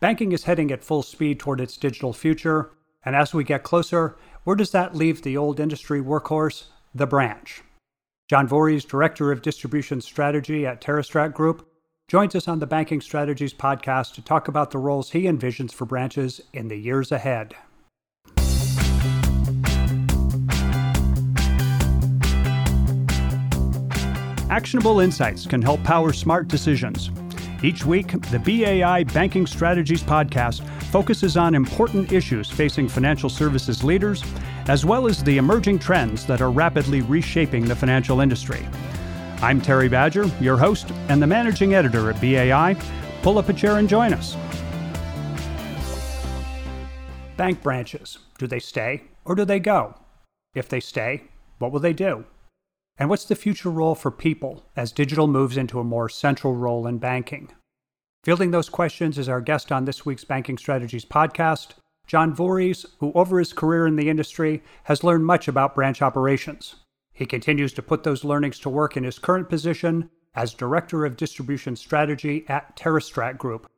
Banking is heading at full speed toward its digital future. And as we get closer, where does that leave the old industry workhorse, the branch? John Voorhees, Director of Distribution Strategy at TerraStrat Group, joins us on the Banking Strategies podcast to talk about the roles he envisions for branches in the years ahead. Actionable insights can help power smart decisions. Each week, the BAI Banking Strategies podcast focuses on important issues facing financial services leaders, as well as the emerging trends that are rapidly reshaping the financial industry. I'm Terry Badger, your host and the managing editor at BAI. Pull up a chair and join us. Bank branches do they stay or do they go? If they stay, what will they do? And what's the future role for people as digital moves into a more central role in banking? Fielding those questions is our guest on this week's Banking Strategies podcast, John Voorhees, who over his career in the industry has learned much about branch operations. He continues to put those learnings to work in his current position as Director of Distribution Strategy at TerraStrat Group.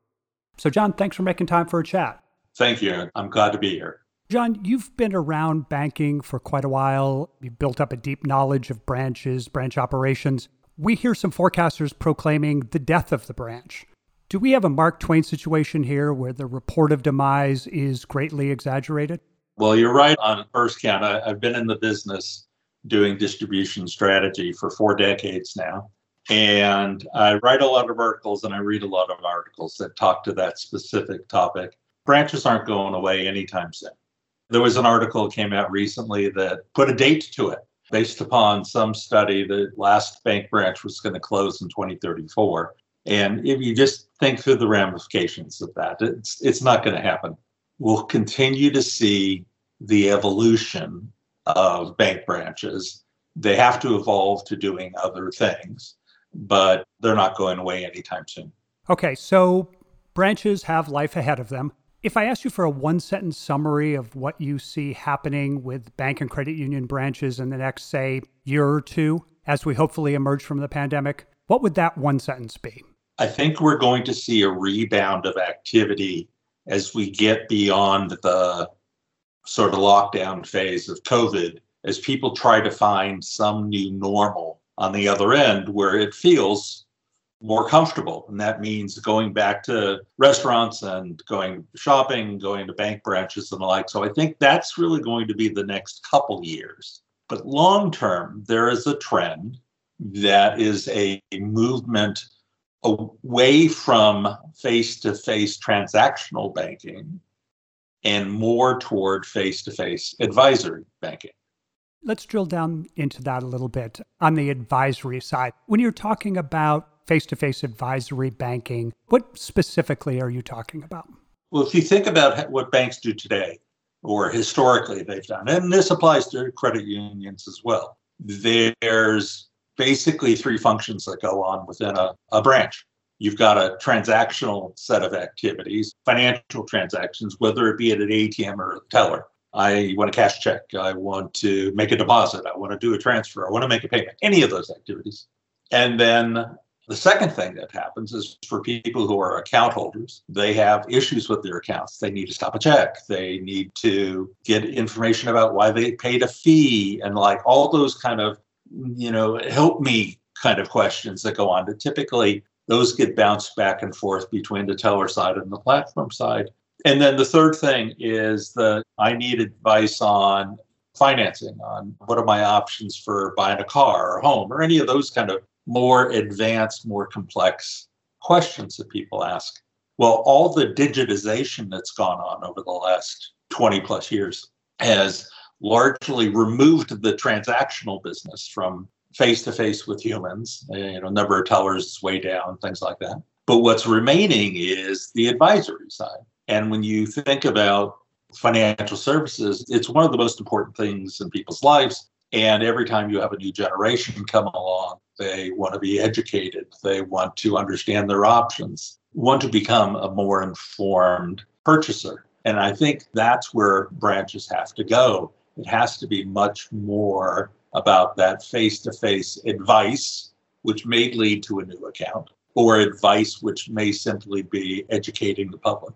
So, John, thanks for making time for a chat. Thank you. I'm glad to be here. John, you've been around banking for quite a while. You've built up a deep knowledge of branches, branch operations. We hear some forecasters proclaiming the death of the branch. Do we have a Mark Twain situation here where the report of demise is greatly exaggerated? Well, you're right on first count. I, have been in the business doing distribution strategy for four decades now. And I write a lot of articles and I read a lot of articles that talk to that specific topic. Branches aren't going away anytime soon. There was an article that came out recently that put a date to it based upon some study the last bank branch was going to close in 2034. And if you just think through the ramifications of that, it's, it's not going to happen. We'll continue to see the evolution of bank branches. They have to evolve to doing other things, but they're not going away anytime soon. Okay, so branches have life ahead of them. If I asked you for a one sentence summary of what you see happening with bank and credit union branches in the next, say, year or two, as we hopefully emerge from the pandemic, what would that one sentence be? I think we're going to see a rebound of activity as we get beyond the sort of lockdown phase of COVID, as people try to find some new normal on the other end where it feels more comfortable. And that means going back to restaurants and going shopping, going to bank branches and the like. So I think that's really going to be the next couple years. But long term, there is a trend that is a movement away from face to face transactional banking and more toward face to face advisory banking. Let's drill down into that a little bit on the advisory side. When you're talking about face to face advisory banking. What specifically are you talking about? Well, if you think about what banks do today, or historically they've done, and this applies to credit unions as well, there's basically three functions that go on within a, a branch. You've got a transactional set of activities, financial transactions, whether it be at an ATM or a teller. I want a cash check. I want to make a deposit. I want to do a transfer. I want to make a payment. Any of those activities. And then the second thing that happens is for people who are account holders, they have issues with their accounts. They need to stop a check. They need to get information about why they paid a fee and like all those kind of, you know, help me kind of questions that go on. But typically, those get bounced back and forth between the teller side and the platform side. And then the third thing is that I need advice on financing, on what are my options for buying a car or home or any of those kind of more advanced, more complex questions that people ask. Well, all the digitization that's gone on over the last 20 plus years has largely removed the transactional business from face to face with humans. You know, number of tellers is way down, things like that. But what's remaining is the advisory side. And when you think about financial services, it's one of the most important things in people's lives. And every time you have a new generation come along, they want to be educated. They want to understand their options, want to become a more informed purchaser. And I think that's where branches have to go. It has to be much more about that face to face advice, which may lead to a new account, or advice which may simply be educating the public.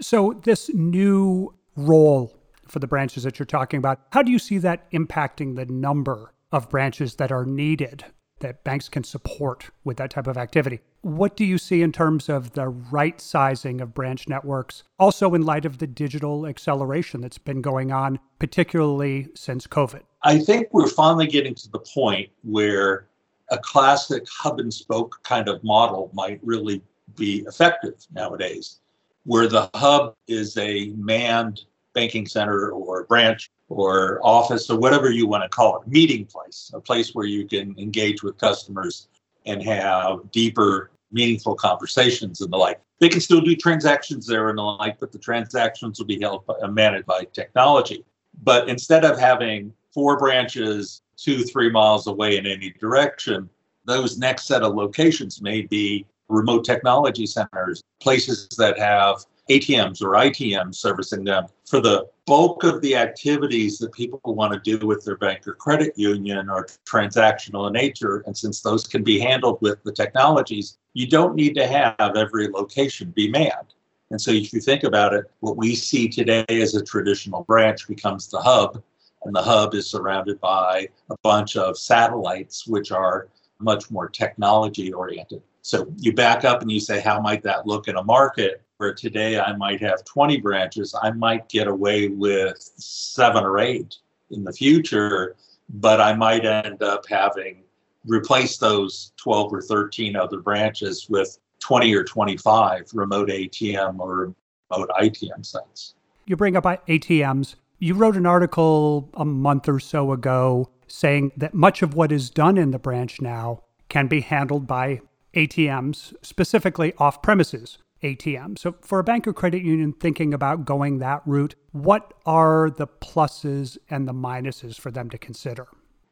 So, this new role for the branches that you're talking about, how do you see that impacting the number of branches that are needed that banks can support with that type of activity? What do you see in terms of the right sizing of branch networks, also in light of the digital acceleration that's been going on, particularly since COVID? I think we're finally getting to the point where a classic hub and spoke kind of model might really be effective nowadays, where the hub is a manned banking center or branch or office or whatever you want to call it, meeting place, a place where you can engage with customers and have deeper, meaningful conversations and the like. They can still do transactions there and the like, but the transactions will be held by, uh, managed by technology. But instead of having four branches two, three miles away in any direction, those next set of locations may be remote technology centers, places that have ATMs or ITMs servicing them. For the bulk of the activities that people want to do with their bank or credit union are transactional in nature. And since those can be handled with the technologies, you don't need to have every location be manned. And so if you think about it, what we see today as a traditional branch becomes the hub. And the hub is surrounded by a bunch of satellites, which are much more technology oriented. So you back up and you say, how might that look in a market where today I might have 20 branches? I might get away with seven or eight in the future, but I might end up having replaced those 12 or 13 other branches with 20 or 25 remote ATM or remote ITM sites. You bring up ATMs. You wrote an article a month or so ago saying that much of what is done in the branch now can be handled by ATMs, specifically off premises ATMs. So, for a bank or credit union thinking about going that route, what are the pluses and the minuses for them to consider?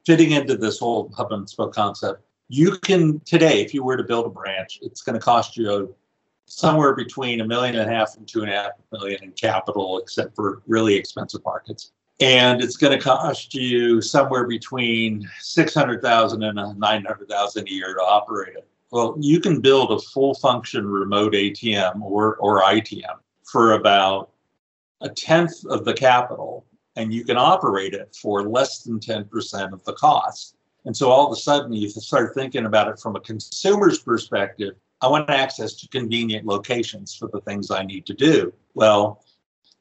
Fitting into this whole hub and spoke concept, you can today, if you were to build a branch, it's going to cost you somewhere between a million and a half and two and a half million in capital, except for really expensive markets. And it's going to cost you somewhere between 600,000 and 900,000 a year to operate it. Well, you can build a full function remote ATM or, or ITM for about a tenth of the capital, and you can operate it for less than 10% of the cost. And so all of a sudden, you start thinking about it from a consumer's perspective. I want access to convenient locations for the things I need to do. Well,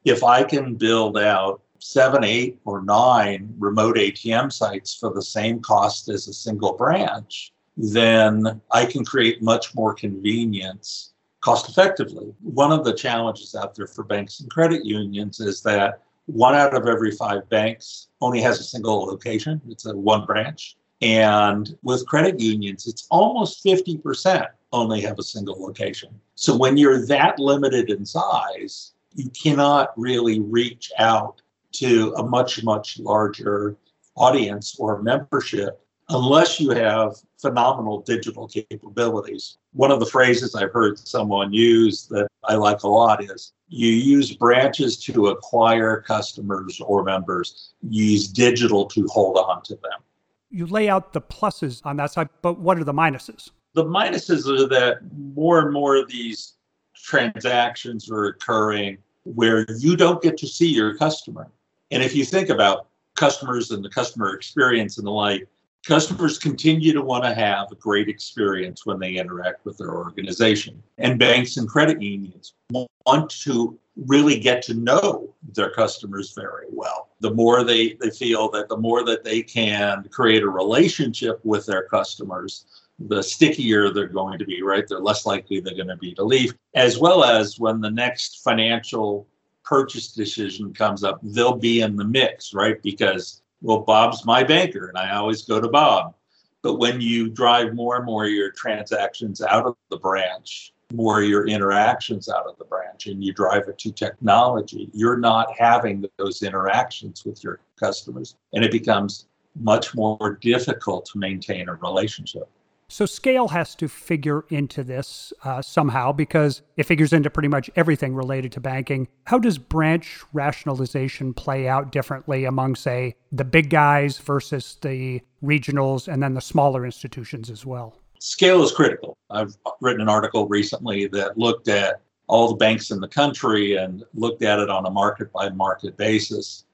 if I can build out seven, eight, or nine remote ATM sites for the same cost as a single branch, then I can create much more convenience cost effectively. One of the challenges out there for banks and credit unions is that one out of every five banks only has a single location, it's a one branch. And with credit unions, it's almost 50% only have a single location. So when you're that limited in size, you cannot really reach out to a much, much larger audience or membership unless you have phenomenal digital capabilities. One of the phrases I've heard someone use that I like a lot is you use branches to acquire customers or members, you use digital to hold on to them. You lay out the pluses on that side, but what are the minuses? The minuses are that more and more of these transactions are occurring where you don't get to see your customer. And if you think about customers and the customer experience and the like, Customers continue to want to have a great experience when they interact with their organization. And banks and credit unions want to really get to know their customers very well. The more they, they feel that the more that they can create a relationship with their customers, the stickier they're going to be, right? They're less likely they're going to be to leave, as well as when the next financial purchase decision comes up, they'll be in the mix, right? Because well, Bob's my banker, and I always go to Bob. But when you drive more and more your transactions out of the branch, more your interactions out of the branch, and you drive it to technology, you're not having those interactions with your customers. And it becomes much more difficult to maintain a relationship. So scale has to figure into this uh, somehow because it figures into pretty much everything related to banking. How does branch rationalization play out differently among, say, the big guys versus the regionals and then the smaller institutions as well? Scale is critical. I've written an article recently that looked at all the banks in the country and looked at it on a market by market basis.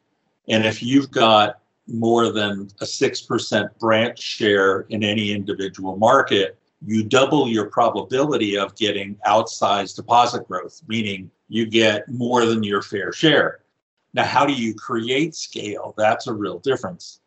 And if you've got more than a 6% branch share in any individual market, you double your probability of getting outsized deposit growth, meaning you get more than your fair share. Now, how do you create scale? That's a real difference.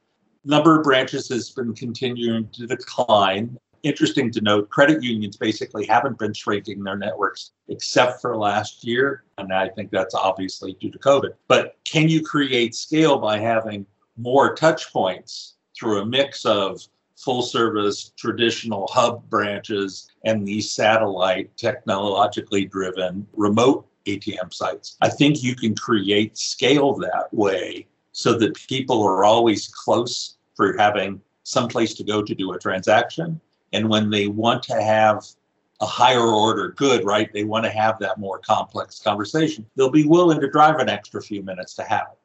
Number of branches has been continuing to decline. Interesting to note, credit unions basically haven't been shrinking their networks except for last year. And I think that's obviously due to COVID. But can you create scale by having more touch points through a mix of full service traditional hub branches and these satellite technologically driven remote ATM sites. I think you can create scale that way so that people are always close for having some place to go to do a transaction. And when they want to have a higher order good, right, they want to have that more complex conversation, they'll be willing to drive an extra few minutes to have it.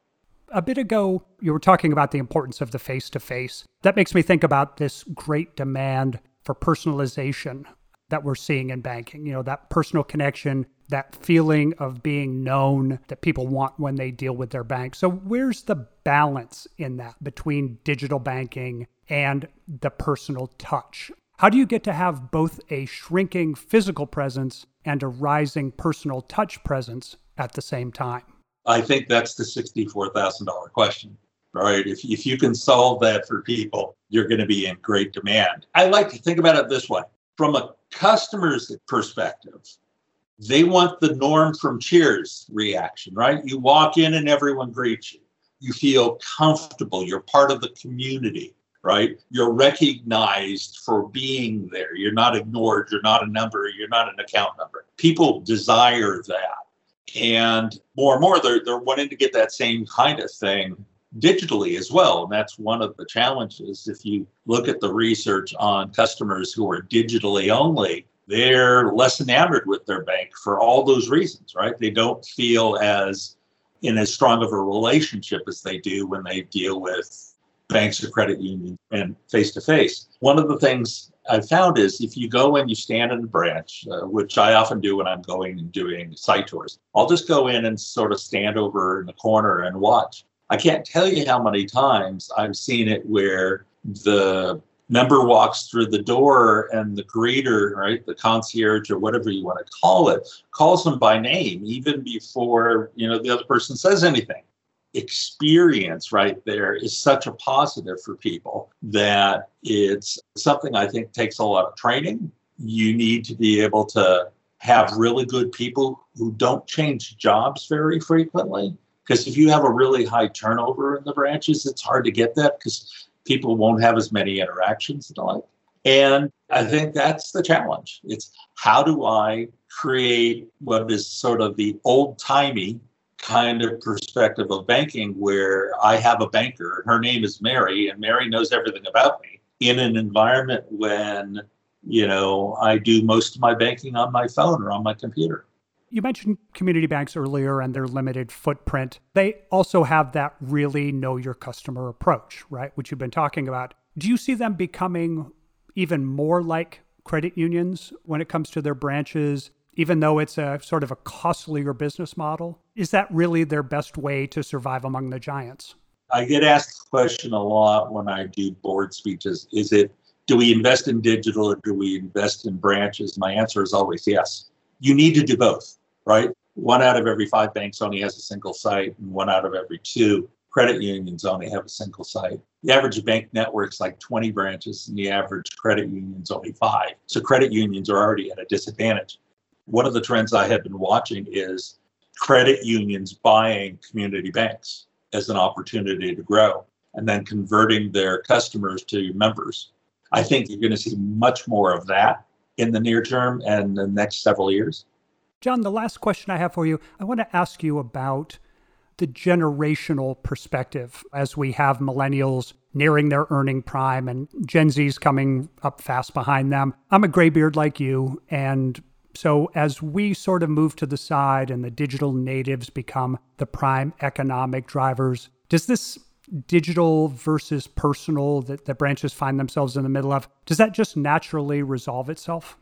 A bit ago, you were talking about the importance of the face to face. That makes me think about this great demand for personalization that we're seeing in banking. You know, that personal connection, that feeling of being known that people want when they deal with their bank. So, where's the balance in that between digital banking and the personal touch? How do you get to have both a shrinking physical presence and a rising personal touch presence at the same time? I think that's the $64,000 question. Right. If, if you can solve that for people, you're going to be in great demand. I like to think about it this way from a customer's perspective, they want the norm from Cheers reaction, right? You walk in and everyone greets you. You feel comfortable. You're part of the community, right? You're recognized for being there. You're not ignored. You're not a number. You're not an account number. People desire that. And more and more, they're, they're wanting to get that same kind of thing digitally as well. And that's one of the challenges. If you look at the research on customers who are digitally only, they're less enamored with their bank for all those reasons, right? They don't feel as in as strong of a relationship as they do when they deal with banks or credit unions and face to face. One of the things I've found is if you go and you stand in a branch, uh, which I often do when I'm going and doing site tours, I'll just go in and sort of stand over in the corner and watch. I can't tell you how many times I've seen it where the member walks through the door and the greeter, right, the concierge or whatever you want to call it, calls them by name even before, you know, the other person says anything. Experience right there is such a positive for people that it's something I think takes a lot of training. You need to be able to have really good people who don't change jobs very frequently. Because if you have a really high turnover in the branches, it's hard to get that because people won't have as many interactions and like. And I think that's the challenge. It's how do I create what is sort of the old timey kind of perspective of banking where I have a banker, her name is Mary, and Mary knows everything about me in an environment when, you know, I do most of my banking on my phone or on my computer. You mentioned community banks earlier and their limited footprint. They also have that really know your customer approach, right? Which you've been talking about. Do you see them becoming even more like credit unions when it comes to their branches, even though it's a sort of a costlier business model? Is that really their best way to survive among the giants? I get asked the question a lot when I do board speeches. Is it do we invest in digital or do we invest in branches? My answer is always yes. You need to do both right? One out of every five banks only has a single site, and one out of every two credit unions only have a single site. The average bank network's like 20 branches, and the average credit union's only five. So credit unions are already at a disadvantage. One of the trends I have been watching is credit unions buying community banks as an opportunity to grow and then converting their customers to members. I think you're going to see much more of that in the near term and the next several years. John, the last question I have for you, I want to ask you about the generational perspective as we have millennials nearing their earning prime and Gen Z's coming up fast behind them. I'm a graybeard like you. And so as we sort of move to the side and the digital natives become the prime economic drivers, does this digital versus personal that the branches find themselves in the middle of, does that just naturally resolve itself?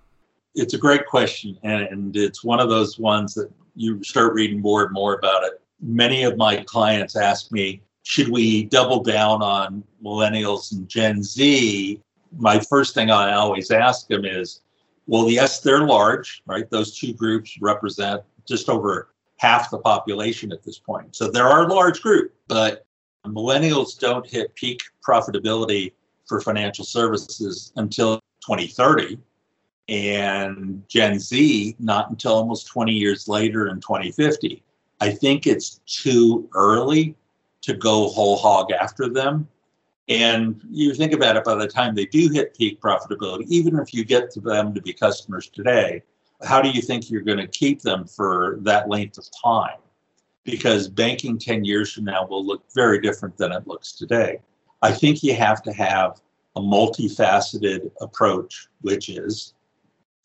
It's a great question, and it's one of those ones that you start reading more and more about it. Many of my clients ask me, should we double down on millennials and Gen Z? My first thing I always ask them is, well, yes, they're large, right? Those two groups represent just over half the population at this point. So there are a large group, but millennials don't hit peak profitability for financial services until 2030 and Gen Z not until almost 20 years later in 2050. I think it's too early to go whole hog after them. And you think about it, by the time they do hit peak profitability, even if you get to them to be customers today, how do you think you're going to keep them for that length of time? Because banking 10 years from now will look very different than it looks today. I think you have to have a multifaceted approach, which is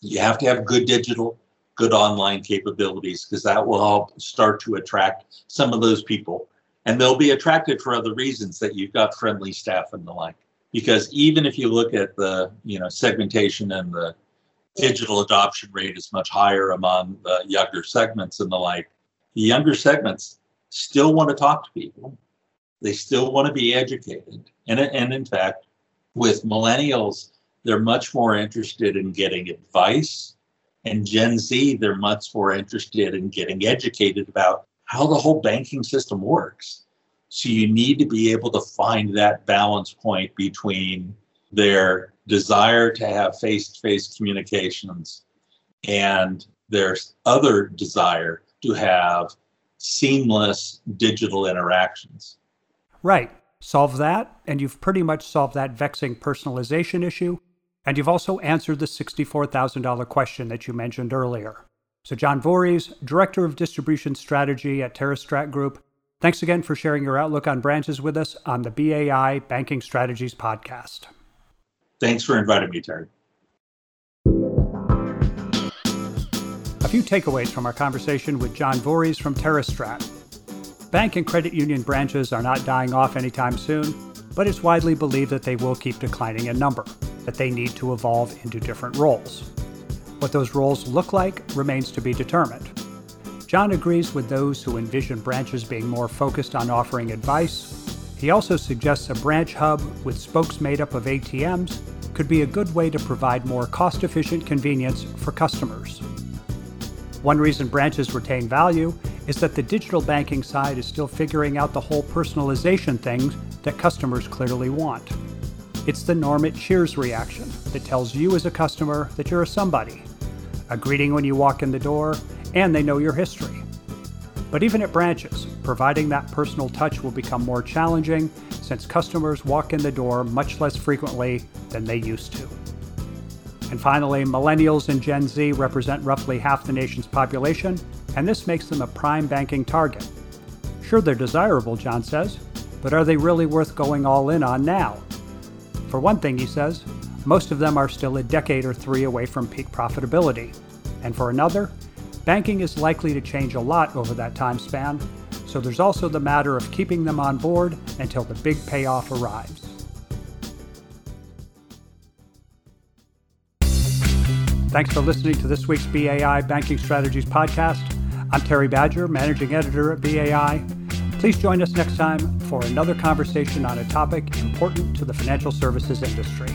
you have to have good digital, good online capabilities, because that will help start to attract some of those people. And they'll be attracted for other reasons that you've got friendly staff and the like. Because even if you look at the you know segmentation and the digital adoption rate is much higher among the younger segments and the like, the younger segments still want to talk to people. They still want to be educated. And, and in fact, with millennials, they're much more interested in getting advice. And Gen Z, they're much more interested in getting educated about how the whole banking system works. So you need to be able to find that balance point between their desire to have face to face communications and their other desire to have seamless digital interactions. Right. Solve that, and you've pretty much solved that vexing personalization issue and you've also answered the $64,000 question that you mentioned earlier. So, John Voorhees, Director of Distribution Strategy at TerraStrat Group, thanks again for sharing your outlook on branches with us on the BAI Banking Strategies podcast. Thanks for inviting me, Terry. A few takeaways from our conversation with John Voorhees from TerraStrat. Bank and credit union branches are not dying off anytime soon, but it's widely believed that they will keep declining in number that they need to evolve into different roles. What those roles look like remains to be determined. John agrees with those who envision branches being more focused on offering advice. He also suggests a branch hub with spokes made up of ATMs could be a good way to provide more cost efficient convenience for customers. One reason branches retain value is that the digital banking side is still figuring out the whole personalization things that customers clearly want. It's the norm Normit Cheers reaction that tells you as a customer that you're a somebody, a greeting when you walk in the door, and they know your history. But even at branches, providing that personal touch will become more challenging since customers walk in the door much less frequently than they used to. And finally, millennials and Gen Z represent roughly half the nation's population, and this makes them a prime banking target. Sure, they're desirable, John says, but are they really worth going all in on now? For one thing, he says, most of them are still a decade or three away from peak profitability. And for another, banking is likely to change a lot over that time span, so there's also the matter of keeping them on board until the big payoff arrives. Thanks for listening to this week's BAI Banking Strategies podcast. I'm Terry Badger, Managing Editor at BAI. Please join us next time for another conversation on a topic important to the financial services industry.